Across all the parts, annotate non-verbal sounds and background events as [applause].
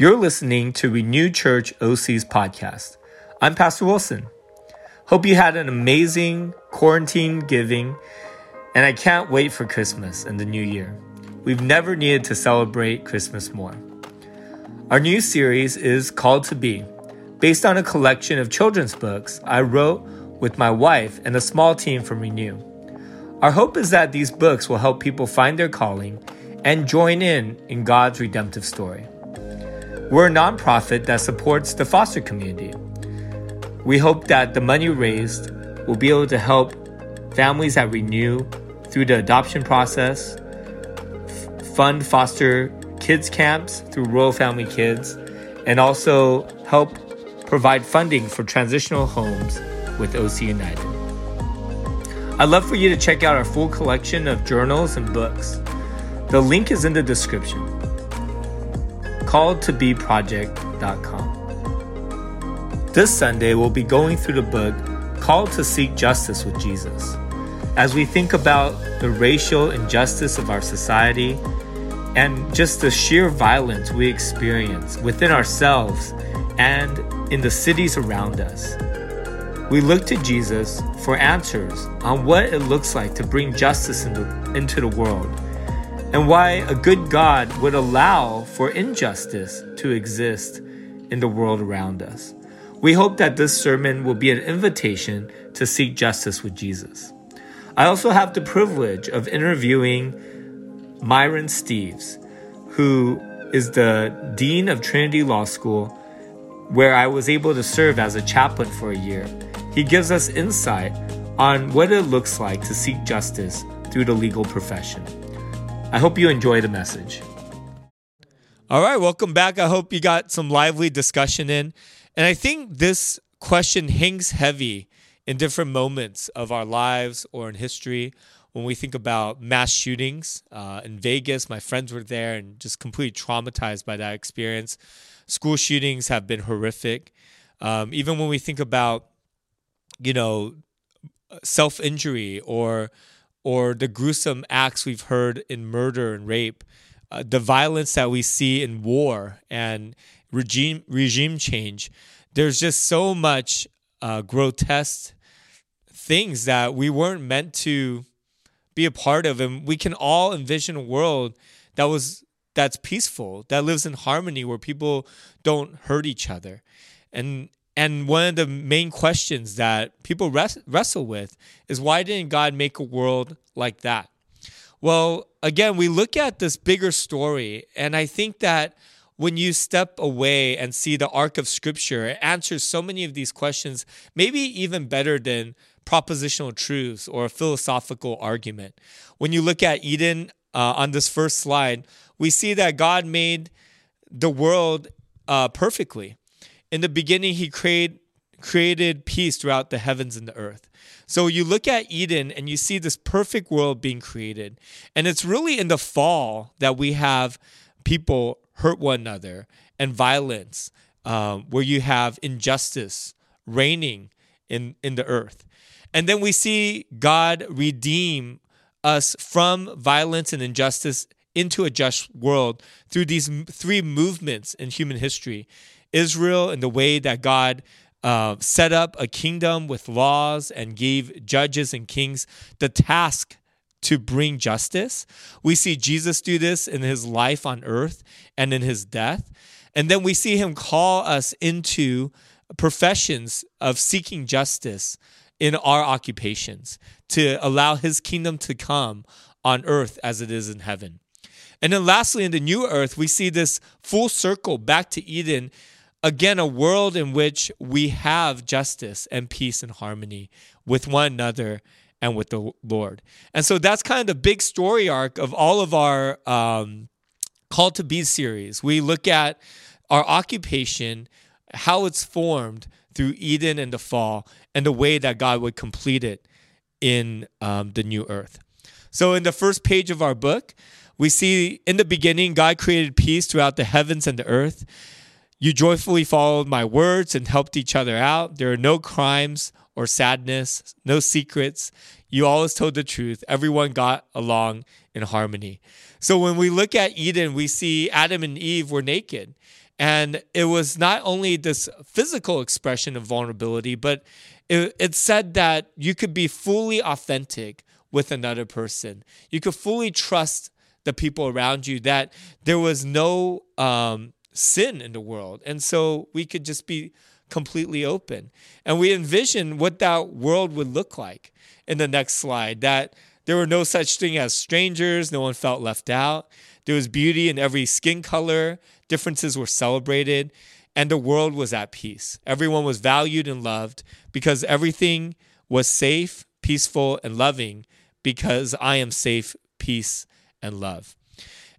You're listening to Renew Church OC's podcast. I'm Pastor Wilson. Hope you had an amazing quarantine giving, and I can't wait for Christmas and the new year. We've never needed to celebrate Christmas more. Our new series is Called to Be, based on a collection of children's books I wrote with my wife and a small team from Renew. Our hope is that these books will help people find their calling and join in in God's redemptive story. We're a nonprofit that supports the foster community. We hope that the money raised will be able to help families that renew through the adoption process, f- fund foster kids camps through Royal Family Kids, and also help provide funding for transitional homes with OC United. I'd love for you to check out our full collection of journals and books. The link is in the description calledtobeproject.com. This Sunday, we'll be going through the book Called to Seek Justice with Jesus. As we think about the racial injustice of our society and just the sheer violence we experience within ourselves and in the cities around us, we look to Jesus for answers on what it looks like to bring justice into, into the world and why a good God would allow for injustice to exist in the world around us. We hope that this sermon will be an invitation to seek justice with Jesus. I also have the privilege of interviewing Myron Steeves, who is the Dean of Trinity Law School, where I was able to serve as a chaplain for a year. He gives us insight on what it looks like to seek justice through the legal profession. I hope you enjoy the message. All right, welcome back. I hope you got some lively discussion in. And I think this question hangs heavy in different moments of our lives or in history. When we think about mass shootings uh, in Vegas, my friends were there and just completely traumatized by that experience. School shootings have been horrific. Um, even when we think about, you know, self injury or or the gruesome acts we've heard in murder and rape, uh, the violence that we see in war and regime regime change. There's just so much uh, grotesque things that we weren't meant to be a part of, and we can all envision a world that was that's peaceful, that lives in harmony, where people don't hurt each other, and and one of the main questions that people res- wrestle with is why didn't God make a world like that? Well, again, we look at this bigger story, and I think that when you step away and see the arc of scripture, it answers so many of these questions, maybe even better than propositional truths or a philosophical argument. When you look at Eden uh, on this first slide, we see that God made the world uh, perfectly in the beginning, he created created peace throughout the heavens and the earth. So you look at Eden and you see this perfect world being created. And it's really in the fall that we have people hurt one another and violence, um, where you have injustice reigning in, in the earth. And then we see God redeem us from violence and injustice into a just world through these three movements in human history Israel and the way that God uh, set up a kingdom with laws and gave judges and kings the task to bring justice. We see Jesus do this in his life on earth and in his death. And then we see him call us into professions of seeking justice in our occupations to allow his kingdom to come on earth as it is in heaven. And then lastly, in the new earth, we see this full circle back to Eden again, a world in which we have justice and peace and harmony with one another and with the Lord. And so that's kind of the big story arc of all of our um, Call to Be series. We look at our occupation, how it's formed through Eden and the fall, and the way that God would complete it in um, the new earth. So, in the first page of our book, we see in the beginning, God created peace throughout the heavens and the earth. You joyfully followed my words and helped each other out. There are no crimes or sadness, no secrets. You always told the truth. Everyone got along in harmony. So when we look at Eden, we see Adam and Eve were naked. And it was not only this physical expression of vulnerability, but it, it said that you could be fully authentic with another person. You could fully trust the people around you, that there was no um, sin in the world. And so we could just be completely open. And we envision what that world would look like in the next slide that there were no such thing as strangers, no one felt left out. There was beauty in every skin color, differences were celebrated, and the world was at peace. Everyone was valued and loved because everything was safe, peaceful, and loving because I am safe, peace, and love.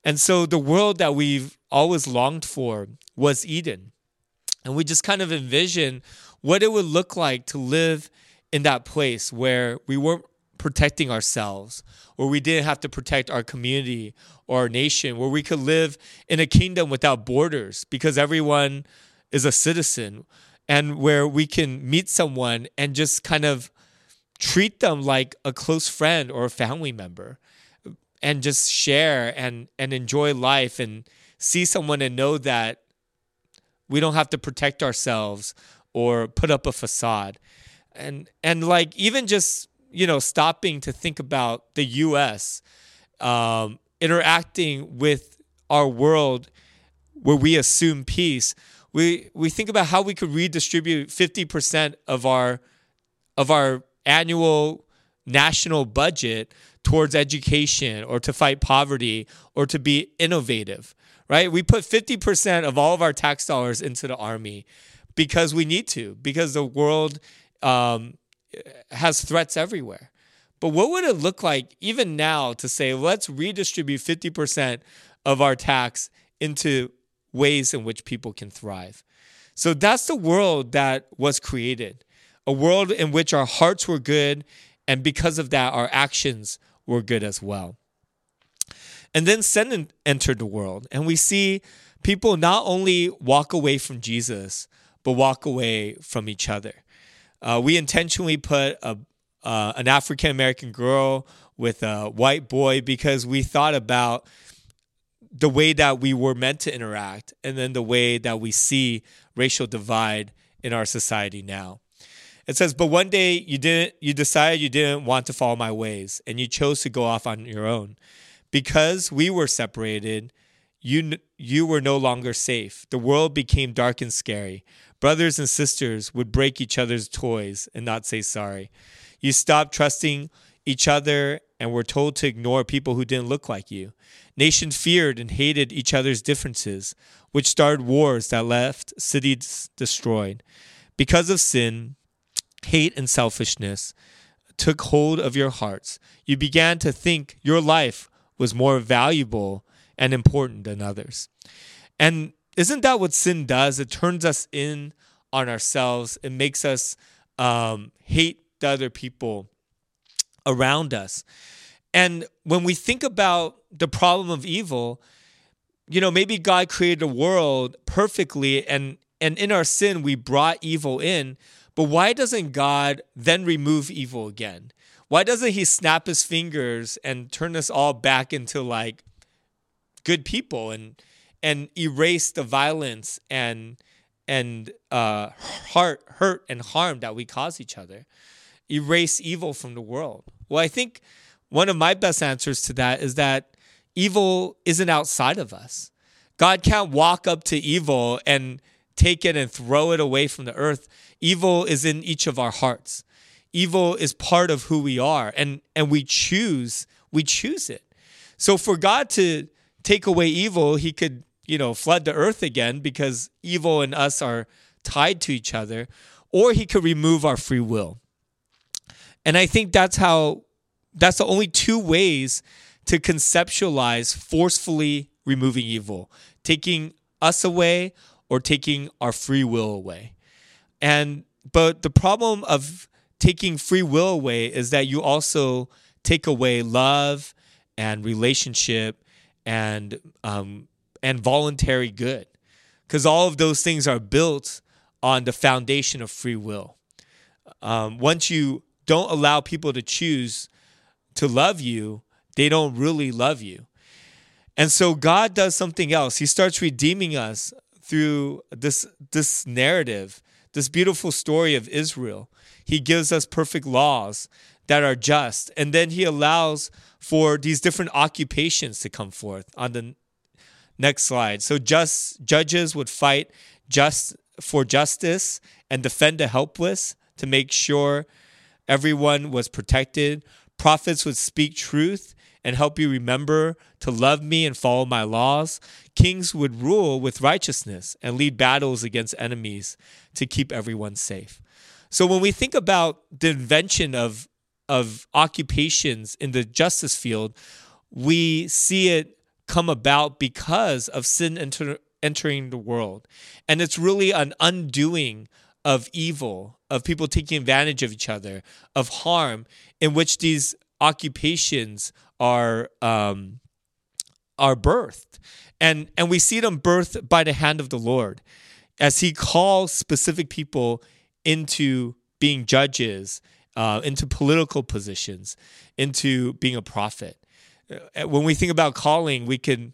And so the world that we've always longed for was Eden. And we just kind of envision what it would look like to live in that place where we weren't protecting ourselves, where we didn't have to protect our community or our nation, where we could live in a kingdom without borders because everyone is a citizen, and where we can meet someone and just kind of treat them like a close friend or a family member and just share and and enjoy life and see someone and know that we don't have to protect ourselves or put up a facade. And and like even just you know stopping to think about the us um, interacting with our world where we assume peace we we think about how we could redistribute 50% of our of our annual national budget towards education or to fight poverty or to be innovative, right? We put 50% of all of our tax dollars into the army because we need to, because the world um, has threats everywhere. But what would it look like even now to say, let's redistribute 50% of our tax into ways in which people can thrive? So that's the world that was created a world in which our hearts were good, and because of that, our actions were good as well. And then sin entered the world, and we see people not only walk away from Jesus, but walk away from each other. Uh, we intentionally put a, uh, an African American girl with a white boy because we thought about the way that we were meant to interact and then the way that we see racial divide in our society now. It says, "But one day you didn't you decided you didn't want to follow my ways and you chose to go off on your own. Because we were separated, you you were no longer safe. The world became dark and scary. Brothers and sisters would break each other's toys and not say sorry. You stopped trusting each other and were told to ignore people who didn't look like you. Nations feared and hated each other's differences, which started wars that left cities destroyed. Because of sin, hate and selfishness took hold of your hearts. You began to think your life was more valuable and important than others. And isn't that what sin does? It turns us in on ourselves. It makes us um, hate the other people around us. And when we think about the problem of evil, you know, maybe God created a world perfectly and and in our sin we brought evil in, but why doesn't God then remove evil again? Why doesn't he snap his fingers and turn us all back into like good people and and erase the violence and and uh, heart hurt and harm that we cause each other? Erase evil from the world. Well, I think one of my best answers to that is that evil isn't outside of us. God can't walk up to evil and take it and throw it away from the earth. Evil is in each of our hearts. Evil is part of who we are and and we choose we choose it. So for God to take away evil, he could, you know, flood the earth again because evil and us are tied to each other, or he could remove our free will. And I think that's how that's the only two ways to conceptualize forcefully removing evil, taking us away or taking our free will away. And but the problem of taking free will away is that you also take away love and relationship and um, and voluntary good, because all of those things are built on the foundation of free will. Um, once you don't allow people to choose to love you, they don't really love you. And so God does something else. He starts redeeming us through this this narrative, this beautiful story of Israel. He gives us perfect laws that are just, and then he allows for these different occupations to come forth on the next slide. So just judges would fight just for justice and defend the helpless to make sure everyone was protected. Prophets would speak truth and help you remember to love me and follow my laws. Kings would rule with righteousness and lead battles against enemies to keep everyone safe. So when we think about the invention of of occupations in the justice field, we see it come about because of sin enter, entering the world. And it's really an undoing of evil, of people taking advantage of each other, of harm, in which these occupations are um, are birthed, and and we see them birthed by the hand of the Lord, as He calls specific people into being judges, uh, into political positions, into being a prophet. Uh, when we think about calling, we can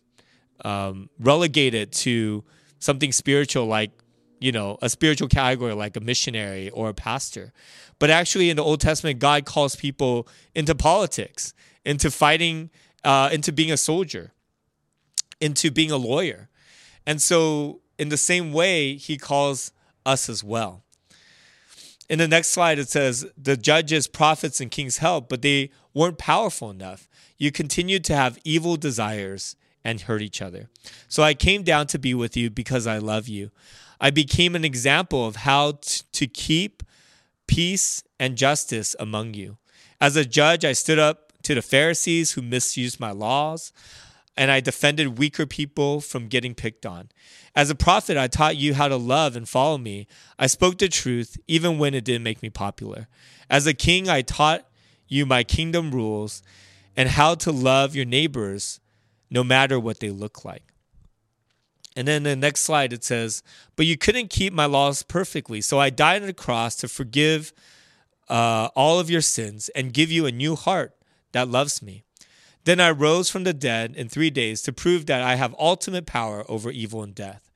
um, relegate it to something spiritual, like you know, a spiritual category like a missionary or a pastor. But actually, in the Old Testament, God calls people into politics, into fighting, uh, into being a soldier, into being a lawyer. And so, in the same way, He calls us as well. In the next slide, it says, The judges, prophets, and kings helped, but they weren't powerful enough. You continued to have evil desires and hurt each other. So I came down to be with you because I love you. I became an example of how t- to keep peace and justice among you. As a judge, I stood up to the Pharisees who misused my laws, and I defended weaker people from getting picked on. As a prophet, I taught you how to love and follow me. I spoke the truth, even when it didn't make me popular. As a king, I taught you my kingdom rules and how to love your neighbors no matter what they look like. And then the next slide it says, But you couldn't keep my laws perfectly. So I died on the cross to forgive uh, all of your sins and give you a new heart that loves me. Then I rose from the dead in three days to prove that I have ultimate power over evil and death.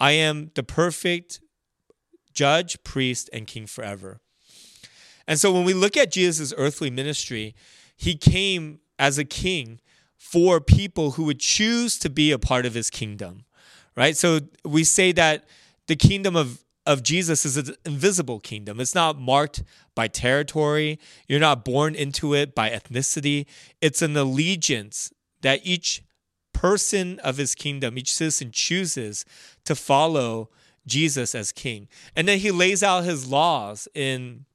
I am the perfect judge, priest, and king forever. And so when we look at Jesus' earthly ministry, he came as a king for people who would choose to be a part of his kingdom right? So we say that the kingdom of of Jesus is an invisible kingdom. It's not marked by territory. You're not born into it by ethnicity. It's an allegiance that each person of his kingdom, each citizen chooses to follow Jesus as king. And then he lays out his laws in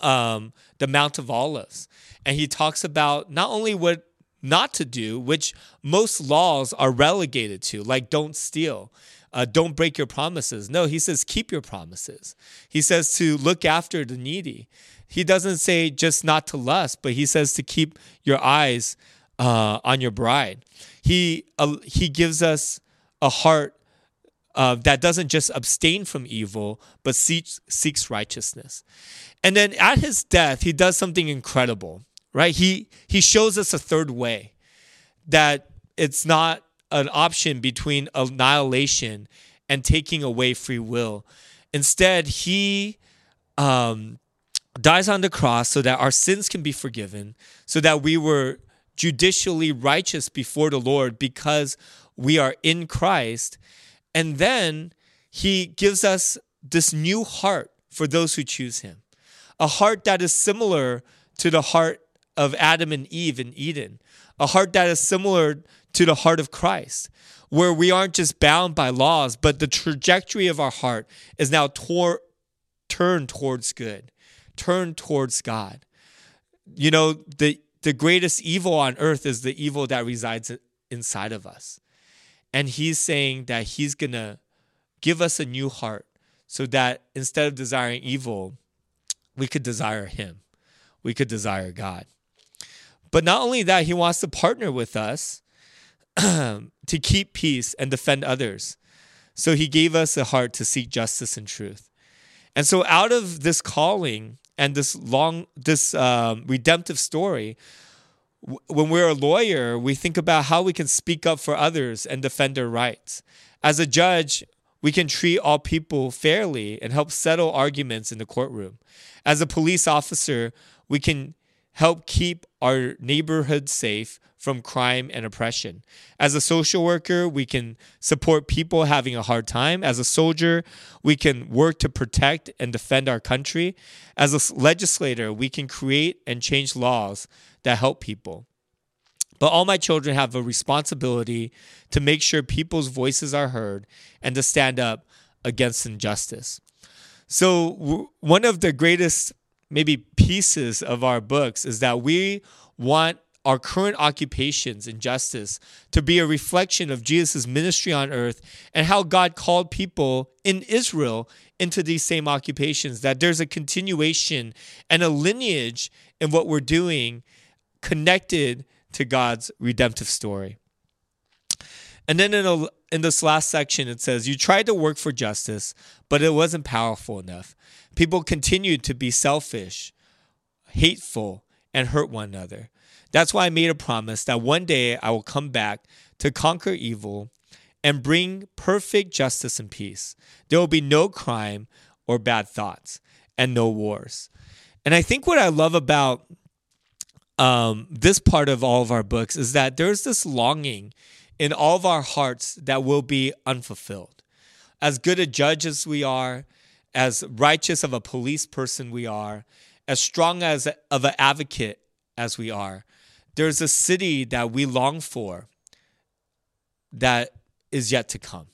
um, the Mount of Olives. And he talks about not only what not to do, which most laws are relegated to, like don't steal, uh, don't break your promises. No, he says keep your promises. He says to look after the needy. He doesn't say just not to lust, but he says to keep your eyes uh, on your bride. He uh, he gives us a heart uh, that doesn't just abstain from evil, but seeks, seeks righteousness. And then at his death, he does something incredible right? He he shows us a third way that it's not an option between annihilation and taking away free will. Instead, he um, dies on the cross so that our sins can be forgiven, so that we were judicially righteous before the Lord because we are in Christ. And then he gives us this new heart for those who choose him, a heart that is similar to the heart of Adam and Eve in Eden, a heart that is similar to the heart of Christ, where we aren't just bound by laws, but the trajectory of our heart is now tor- turned towards good, turned towards God. You know, the the greatest evil on earth is the evil that resides inside of us. And he's saying that he's going to give us a new heart so that instead of desiring evil, we could desire him. We could desire God. But not only that, he wants to partner with us [clears throat] to keep peace and defend others. So he gave us a heart to seek justice and truth. And so out of this calling and this long, this um, redemptive story, when we're a lawyer, we think about how we can speak up for others and defend their rights. As a judge, we can treat all people fairly and help settle arguments in the courtroom. As a police officer, we can help keep our neighborhood safe from crime and oppression. As a social worker, we can support people having a hard time. As a soldier, we can work to protect and defend our country. As a legislator, we can create and change laws that help people. But all my children have a responsibility to make sure people's voices are heard and to stand up against injustice. So, one of the greatest, maybe, pieces of our books is that we want our current occupations in justice to be a reflection of Jesus' ministry on earth and how God called people in Israel into these same occupations, that there's a continuation and a lineage in what we're doing connected to God's redemptive story. And then in, a, in this last section, it says, You tried to work for justice, but it wasn't powerful enough. People continued to be selfish, hateful, and hurt one another. That's why I made a promise that one day I will come back to conquer evil and bring perfect justice and peace. There will be no crime or bad thoughts and no wars. And I think what I love about um, this part of all of our books is that there's this longing in all of our hearts that will be unfulfilled. As good a judge as we are, as righteous of a police person we are, as strong as of an advocate as we are, there's a city that we long for that is yet to come.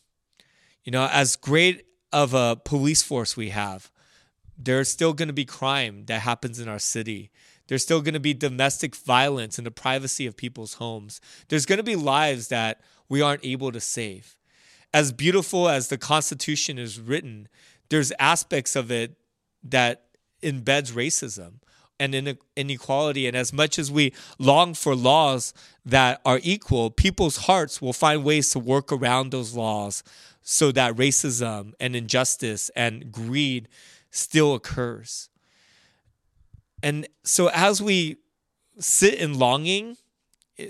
You know, as great of a police force we have, there's still going to be crime that happens in our city. There's still going to be domestic violence in the privacy of people's homes. There's going to be lives that we aren't able to save. As beautiful as the Constitution is written, there's aspects of it that embeds racism and inequality. And as much as we long for laws that are equal, people's hearts will find ways to work around those laws so that racism and injustice and greed still occurs. And so as we sit in longing,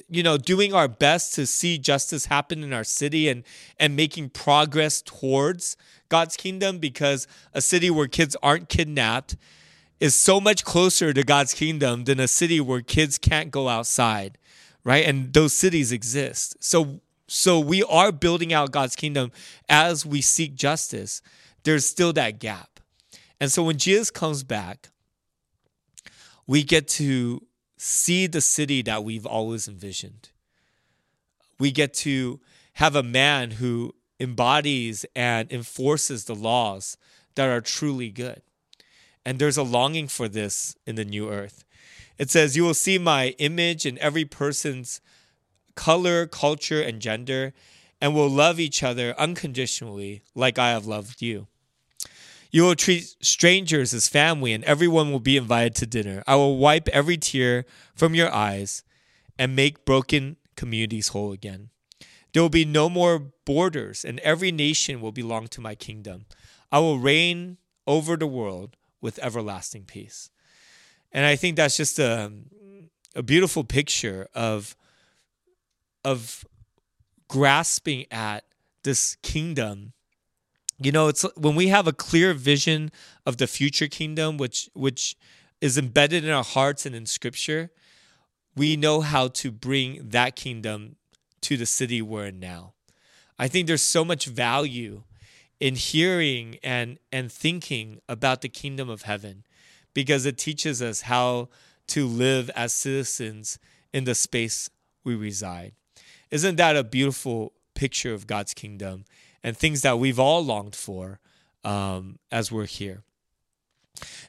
you know, doing our best to see justice happen in our city and and making progress towards God's kingdom because a city where kids aren't kidnapped is so much closer to God's kingdom than a city where kids can't go outside, right? And those cities exist. So so we are building out God's kingdom as we seek justice. There's still that gap. And so when Jesus comes back, we get to see the city that we've always envisioned. We get to have a man who embodies and enforces the laws that are truly good. And there's a longing for this in the new earth. It says, You will see my image in every person's color, culture, and gender, and will love each other unconditionally like I have loved you. You will treat strangers as family, and everyone will be invited to dinner. I will wipe every tear from your eyes and make broken communities whole again. There will be no more borders, and every nation will belong to my kingdom. I will reign over the world with everlasting peace. And I think that's just a, a beautiful picture of, of grasping at this kingdom. You know, it's when we have a clear vision of the future kingdom, which which is embedded in our hearts and in scripture, we know how to bring that kingdom to the city we're in now. I think there's so much value in hearing and and thinking about the kingdom of heaven because it teaches us how to live as citizens in the space we reside. Isn't that a beautiful picture of God's kingdom and things that we've all longed for um, as we're here?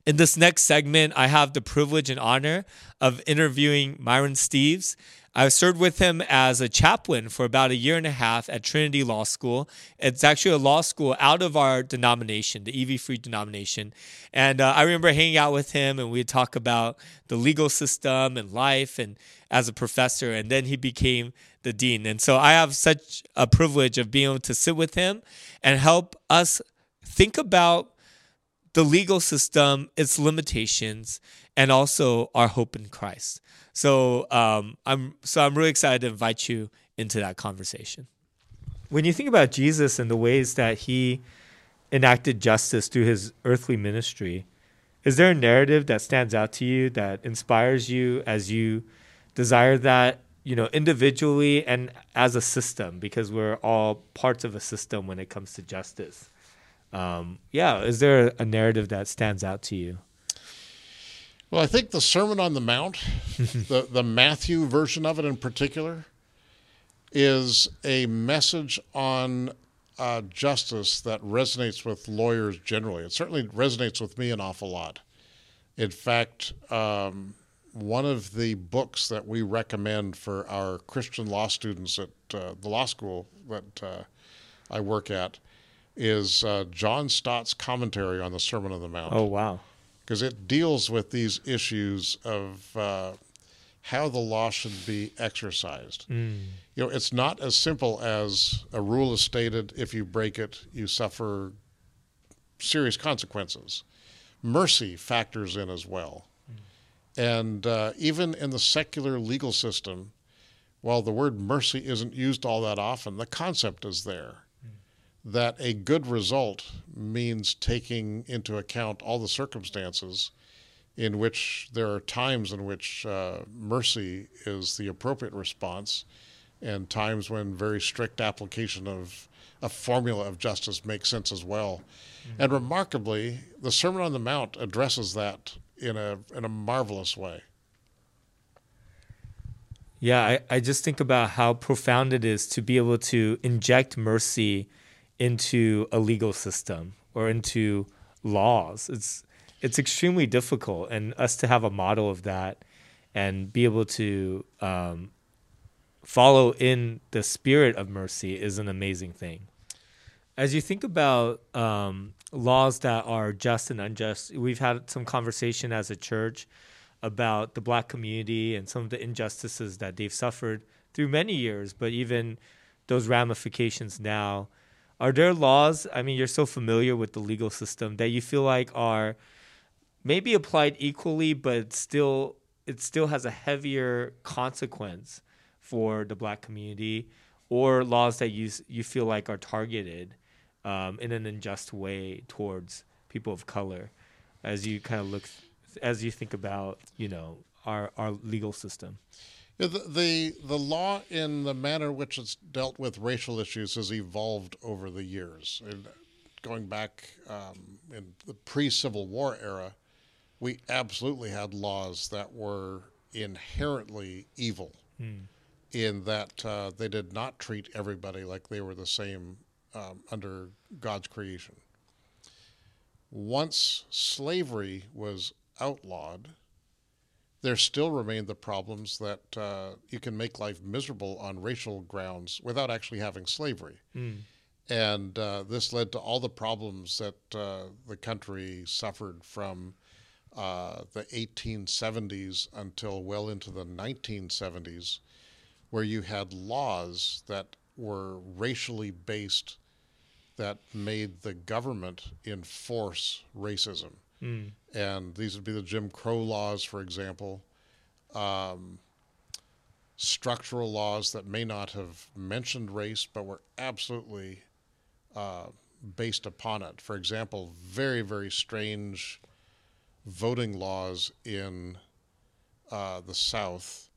In this next segment, I have the privilege and honor of interviewing Myron Steeves. I served with him as a chaplain for about a year and a half at Trinity Law School. It's actually a law school out of our denomination, the EV Free denomination. And uh, I remember hanging out with him and we'd talk about the legal system and life and as a professor. And then he became the dean. And so I have such a privilege of being able to sit with him and help us think about the legal system, its limitations, and also our hope in Christ. So um, I'm so I'm really excited to invite you into that conversation. when you think about Jesus and the ways that he enacted justice through his earthly ministry, is there a narrative that stands out to you that inspires you as you desire that, you know, individually and as a system, because we're all parts of a system when it comes to justice? Um, yeah, is there a narrative that stands out to you? Well, I think the Sermon on the Mount, [laughs] the, the Matthew version of it in particular, is a message on uh, justice that resonates with lawyers generally. It certainly resonates with me an awful lot. In fact, um, one of the books that we recommend for our Christian law students at uh, the law school that uh, I work at is uh, John Stott's commentary on the Sermon on the Mount. Oh, wow. Because it deals with these issues of uh, how the law should be exercised. Mm. You know, it's not as simple as a rule is stated if you break it, you suffer serious consequences. Mercy factors in as well. Mm. And uh, even in the secular legal system, while the word mercy isn't used all that often, the concept is there. That a good result means taking into account all the circumstances in which there are times in which uh, mercy is the appropriate response, and times when very strict application of a formula of justice makes sense as well. Mm-hmm. And remarkably, the Sermon on the Mount addresses that in a in a marvelous way. Yeah, I, I just think about how profound it is to be able to inject mercy into a legal system or into laws. It's it's extremely difficult, and us to have a model of that and be able to um, follow in the spirit of mercy is an amazing thing. As you think about um, laws that are just and unjust, we've had some conversation as a church about the black community and some of the injustices that they've suffered through many years, but even those ramifications now. Are there laws? I mean, you're so familiar with the legal system that you feel like are maybe applied equally, but still it still has a heavier consequence for the black community, or laws that you you feel like are targeted um, in an unjust way towards people of color, as you kind of look, as you think about you know our our legal system. The, the, the law in the manner in which it's dealt with racial issues has evolved over the years. And going back um, in the pre Civil War era, we absolutely had laws that were inherently evil mm. in that uh, they did not treat everybody like they were the same um, under God's creation. Once slavery was outlawed, there still remained the problems that uh, you can make life miserable on racial grounds without actually having slavery. Mm. And uh, this led to all the problems that uh, the country suffered from uh, the 1870s until well into the 1970s, where you had laws that were racially based that made the government enforce racism. Mm. And these would be the Jim Crow laws, for example, um, structural laws that may not have mentioned race but were absolutely uh, based upon it. For example, very, very strange voting laws in uh, the South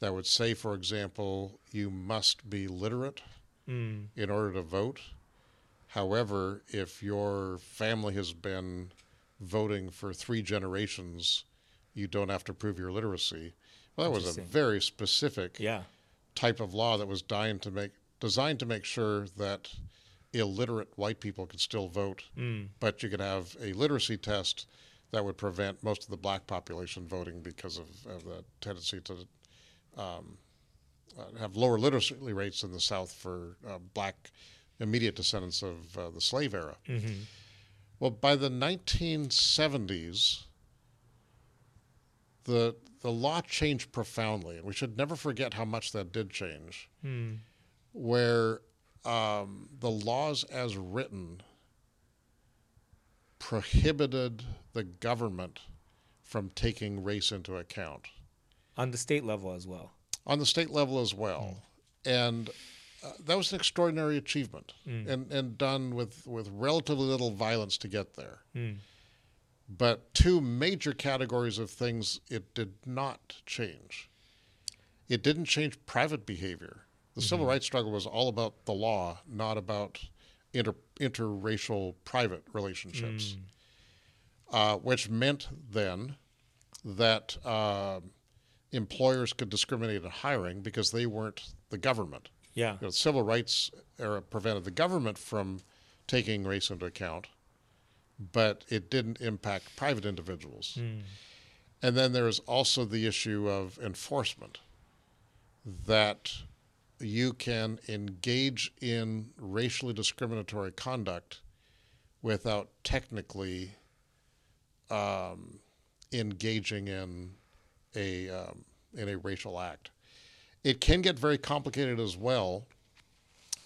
that would say, for example, you must be literate mm. in order to vote. However, if your family has been voting for three generations, you don't have to prove your literacy. Well, that was a very specific yeah. type of law that was designed to make designed to make sure that illiterate white people could still vote, mm. but you could have a literacy test that would prevent most of the black population voting because of, of the tendency to um, uh, have lower literacy rates in the South for uh, black immediate descendants of uh, the slave era. Mm-hmm. Well, by the 1970s, the the law changed profoundly, and we should never forget how much that did change. Mm. Where um, the laws as written prohibited the government from taking race into account. On the state level as well. On the state level as well. Mm. And uh, that was an extraordinary achievement, and and done with with relatively little violence to get there. But two major categories of things it did not change. It didn't change private behavior. The civil rights struggle was all about the law, not about inter, interracial private relationships, uh, which meant then that uh, employers could discriminate in hiring because they weren't the government. Yeah. You know, civil rights era prevented the government from taking race into account, but it didn't impact private individuals. And then there is also the issue of enforcement that you can engage in racially discriminatory conduct without technically um, engaging in a um, in a racial act. It can get very complicated as well.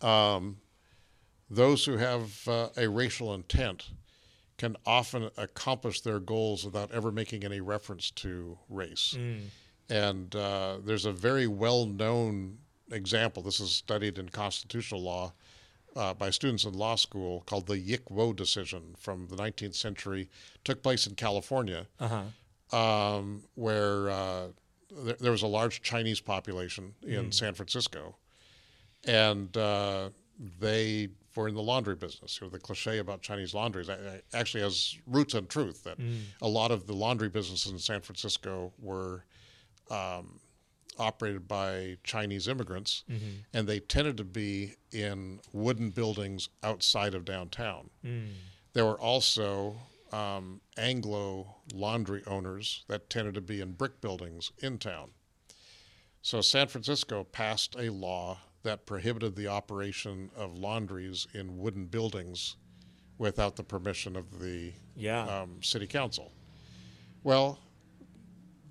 Um, those who have uh, a racial intent can often accomplish their goals without ever making any reference to race. And uh, there's a very well known example. This is studied in constitutional law uh, by students in law school called the Yick Wo decision from the 19th century. Took place in California, um, where uh, there, there was a large Chinese population in San Francisco. And uh, they were in the laundry business. You know, the cliche about Chinese laundries actually has roots in truth that a lot of the laundry businesses in San Francisco were um, operated by Chinese immigrants, and they tended to be in wooden buildings outside of downtown. There were also um, Anglo laundry owners that tended to be in brick buildings in town. So San Francisco passed a law that prohibited the operation of laundries in wooden buildings without the permission of the Yeah. um, city council. Well,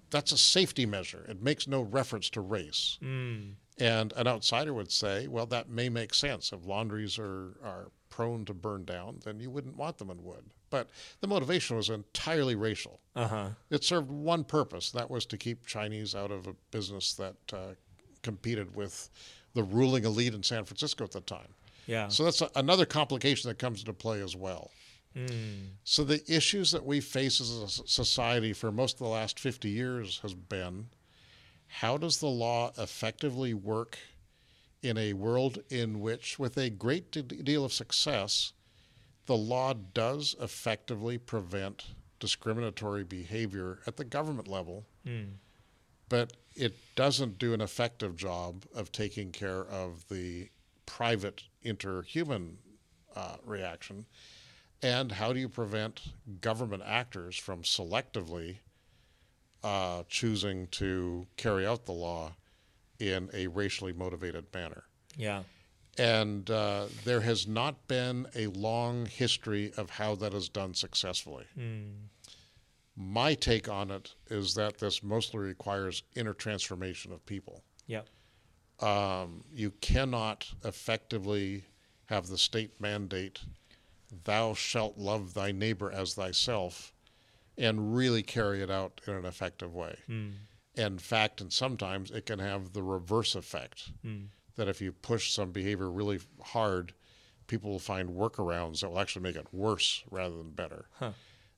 that's a safety measure. It makes no reference to race. And an outsider would say, well, that may make sense. If laundries are, are prone to burn down, then you wouldn't want them in wood. But the motivation was entirely racial. Uh huh. It served one purpose that was to keep Chinese out of a business that uh, competed with the ruling elite in San Francisco at the time. Yeah. So that's a, another complication that comes into play as well. So the issues that we face as a society for most of the last 50 years has been how does the law effectively work in a world in which, with a great deal of success, the law does effectively prevent discriminatory behavior at the government level, but it doesn't do an effective job of taking care of the private interhuman uh, reaction. And how do you prevent government actors from selectively uh, choosing to carry out the law in a racially motivated manner? Yeah. And uh, there has not been a long history of how that is done successfully. My take on it is that this mostly requires inner transformation of people. Yeah. Um, you cannot effectively have the state mandate, thou shalt love thy neighbor as thyself, and really carry it out in an effective way. In fact, and sometimes it can have the reverse effect that if you push some behavior really hard, people will find workarounds that will actually make it worse rather than better. Huh.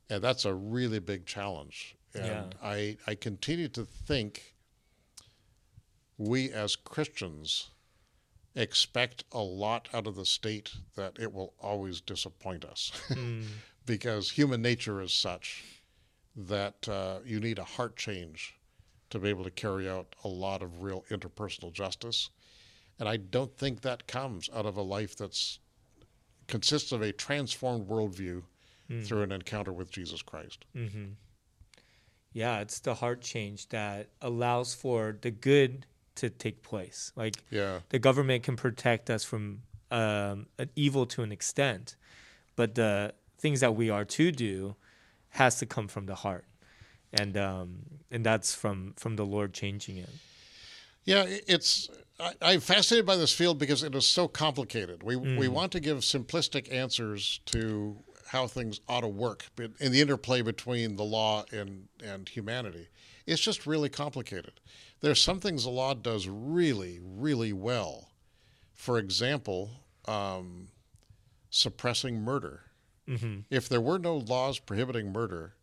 And that's a really big challenge. And Yeah. I, I continue to think we as Christians expect a lot out of the state that it will always disappoint us [laughs] because human nature is such that uh, you need a heart change to be able to carry out a lot of real interpersonal justice. And I don't think that comes out of a life that's consists of a transformed worldview through an encounter with Jesus Christ. Yeah. It's the heart change that allows for the good to take place. Like Yeah. the government can protect us from um, an evil to an extent, but the things that we are to do has to come from the heart, and um, and that's from from the Lord changing it. Yeah, it's. I, I'm fascinated by this field because it is so complicated. We we want to give simplistic answers to how things ought to work, in the interplay between the law and and humanity, it's just really complicated. There's some things the law does really, really well. For example, um, suppressing murder. Mm-hmm. If there were no laws prohibiting murder,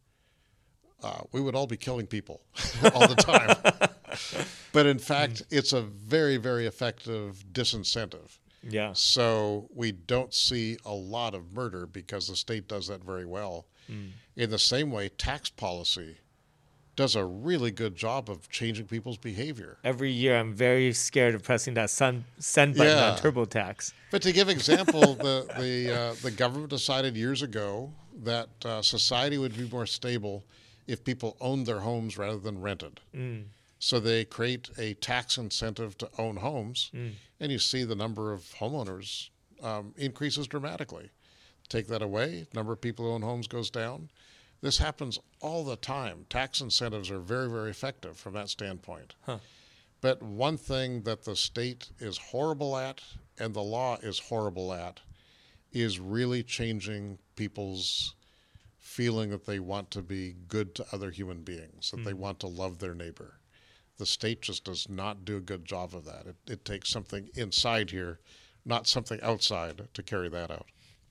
uh, we would all be killing people [laughs] all the time. But in fact, it's a very, very effective disincentive. Yeah. So we don't see a lot of murder because the state does that very well. Mm. In the same way, tax policy does a really good job of changing people's behavior. Every year, I'm very scared of pressing that sun, send button Yeah. on TurboTax. But to give example, the the uh, the government decided years ago that uh, society would be more stable if people owned their homes rather than rented. Mm. So they create a tax incentive to own homes, Mm. and you see the number of homeowners um, increases dramatically. Take that away, number of people who own homes goes down. This happens all the time. Tax incentives are very, very effective from that standpoint. Huh. But one thing that the state is horrible at and the law is horrible at is really changing people's feeling that they want to be good to other human beings, that they want to love their neighbor. The state just does not do a good job of that. It, it takes something inside here, not something outside, to carry that out.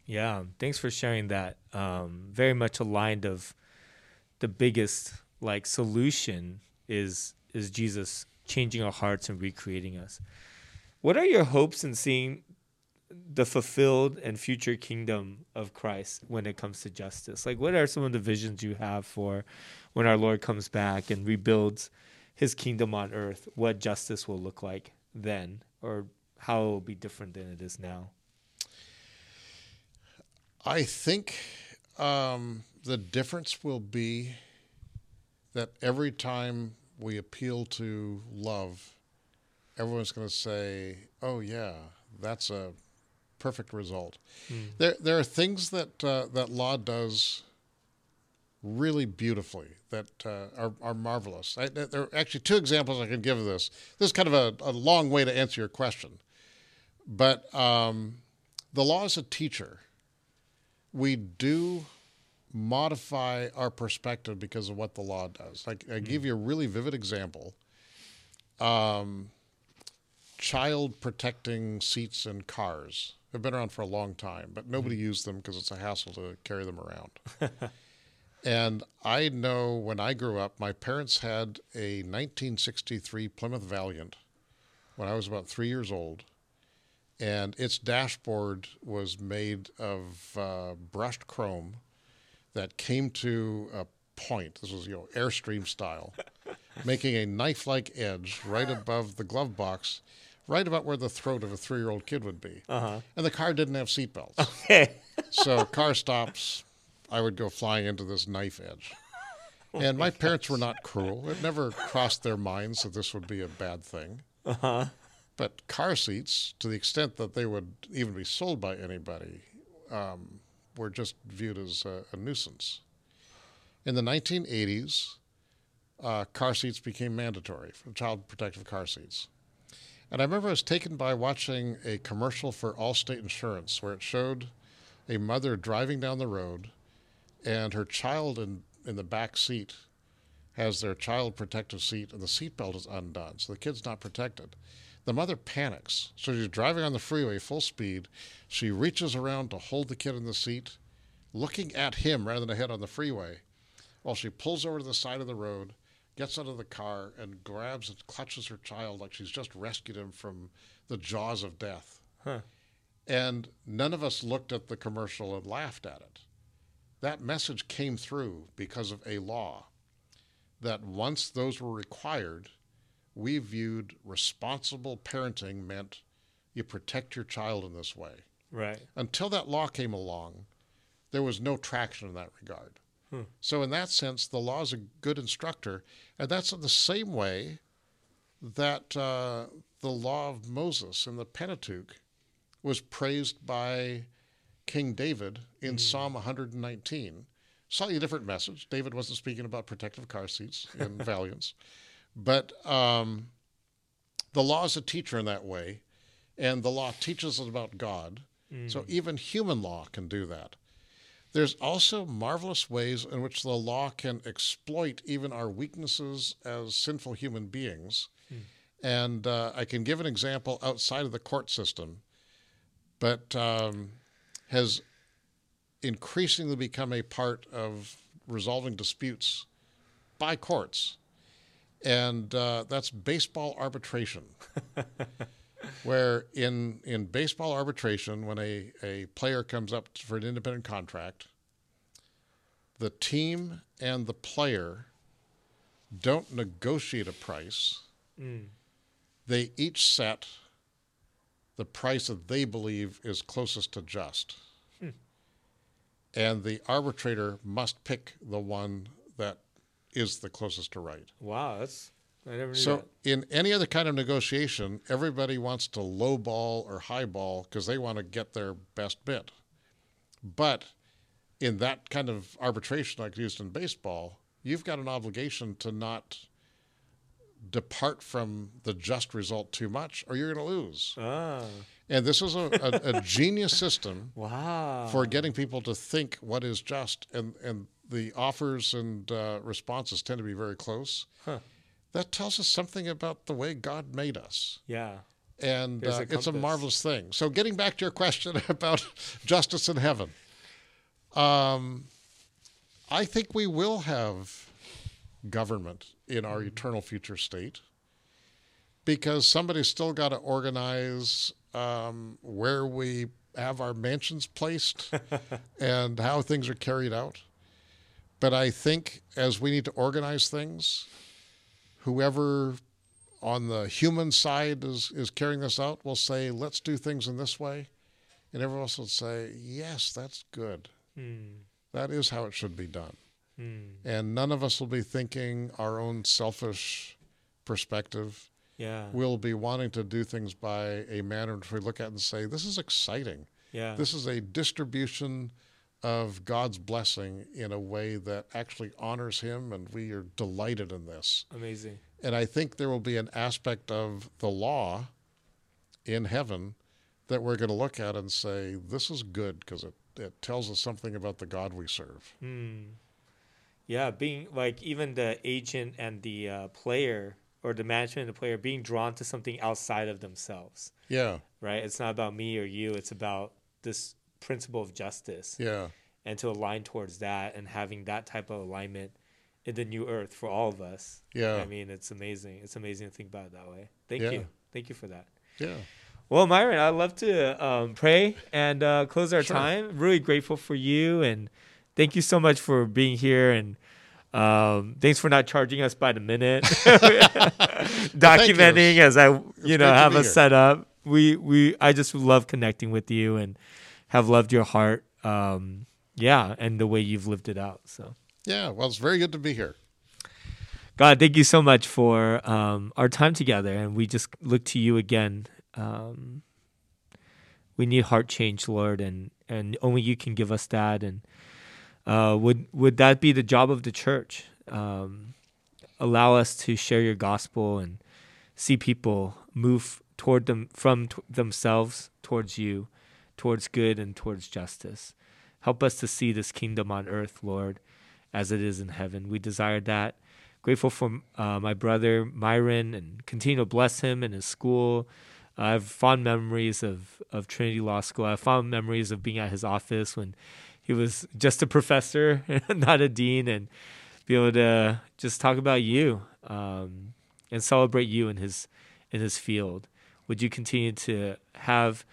Yeah, thanks for sharing that. Um, very much aligned of the biggest like solution is is Jesus changing our hearts and recreating us. What are your hopes in seeing the fulfilled and future kingdom of Christ when it comes to justice? Like what are some of the visions you have for when our Lord comes back and rebuilds his kingdom on earth, what justice will look like then or how it will be different than it is now? I think um, the difference will be that every time we appeal to love, everyone's going to say, "Oh yeah, that's a perfect result." There, there are things that uh, that law does really beautifully that uh, are, are marvelous. I, there are actually two examples I can give of this. This is kind of a, a long way to answer your question, but um, the law is a teacher we do modify our perspective because of what the law does. Like I give you a really vivid example. Um, child protecting seats in cars have been around for a long time, but nobody used them because it's a hassle to carry them around. [laughs] and I know when I grew up, my parents had a 1963 Plymouth Valiant when I was about three years old and its dashboard was made of uh, brushed chrome that came to a point. This was, you know, Airstream style, [laughs] making a knife-like edge right above the glove box, right about where the throat of a three-year-old kid would be. Uh-huh. And the car didn't have seatbelts, Okay. so car stops, I would go flying into this knife edge. And my parents were not cruel. It never crossed their minds that this would be a bad thing. Uh-huh. But car seats, to the extent that they would even be sold by anybody, um, were just viewed as a, a nuisance. In the 1980s, uh, car seats became mandatory for child protective car seats. And I remember I was taken by watching a commercial for Allstate Insurance where it showed a mother driving down the road and her child in, in the back seat has their child protective seat and the seatbelt is undone, so the kid's not protected. The mother panics. So she's driving on the freeway full speed. She reaches around to hold the kid in the seat, looking at him rather than ahead on the freeway, while she pulls over to the side of the road, gets out of the car, and grabs and clutches her child like she's just rescued him from the jaws of death. Huh. And none of us looked at the commercial and laughed at it. That message came through because of a law that once those were required, we viewed responsible parenting meant you protect your child in this way. Right. Until that law came along, there was no traction in that regard. Hmm. So, in that sense, the law is a good instructor. And that's in the same way that uh, the law of Moses in the Pentateuch was praised by King David in Psalm 119. Slightly different message. David wasn't speaking about protective car seats in [laughs] Valiants. But um, the law is a teacher in that way, and the law teaches us about God. So even human law can do that. There's also marvelous ways in which the law can exploit even our weaknesses as sinful human beings And uh, I can give an example outside of the court system, but um, has increasingly become a part of resolving disputes by courts. And uh, that's baseball arbitration. [laughs] where in, in baseball arbitration, when a, a player comes up for an independent contract, the team and the player don't negotiate a price. Mm. They each set the price that they believe is closest to just. Hmm. And the arbitrator must pick the one that is the closest to right. Wow, that's I never knew so that. in any other kind of negotiation, everybody wants to lowball or highball because they want to get their best bid. But in that kind of arbitration like used in baseball, you've got an obligation to not depart from the just result too much or you're going to lose. Ah. And this is a, a, a [laughs] genius system wow. for getting people to think what is just. And, and the offers and uh, responses tend to be very close. Huh. That tells us something about the way God made us. Yeah. And uh, a it's a marvelous thing. So, getting back to your question [laughs] about justice in heaven, um, I think we will have government in our mm-hmm. eternal future state because somebody's still got to organize um, where we have our mansions placed [laughs] and how things are carried out. But I think as we need to organize things, whoever on the human side is, is carrying this out will say, let's do things in this way. And everyone else will say, yes, that's good. Mm. That is how it should be done. Mm. And none of us will be thinking our own selfish perspective. Yeah. We'll be wanting to do things by a manner which we look at and say, this is exciting. Yeah. This is a distribution of God's blessing in a way that actually honors Him, and we are delighted in this. Amazing. And I think there will be an aspect of the law in heaven that we're going to look at and say, this is good because it, it tells us something about the God we serve. Hmm. Yeah, being like even the agent and the uh, player or the management and the player being drawn to something outside of themselves. Yeah. Right? It's not about me or you, it's about this principle of justice. Yeah. And to align towards that and having that type of alignment in the new earth for all of us. Yeah. I mean, it's amazing. It's amazing to think about it that way. Thank yeah. you. Thank you for that. Yeah. Well, Myron, I'd love to um, pray and uh, close our sure. time. Really grateful for you and thank you so much for being here and um, thanks for not charging us by the minute. [laughs] Documenting as I, you know, have us set up. We we I just love connecting with you and have loved your heart. Um, yeah, and the way you've lived it out. So yeah, well, it's very good to be here. God, thank you so much for um, our time together, and we just look to you again. Um, we need heart change, Lord, and and only you can give us that. And uh, would would that be the job of the church? Um, allow us to share your gospel and see people move toward them from t- themselves towards you towards good and towards justice. Help us to see this kingdom on earth, Lord, as it is in heaven. We desire that. Grateful for uh, my brother Myron and continue to bless him and his school. I have fond memories of, of Trinity Law School. I have fond memories of being at his office when he was just a professor, [laughs] not a dean, and be able to just talk about you um, and celebrate you in his in his field. Would you continue to have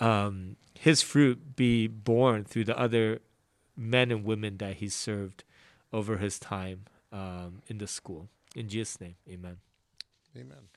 um, his fruit be born through the other men and women that he served over his time um, in the school. In Jesus' name, amen. Amen.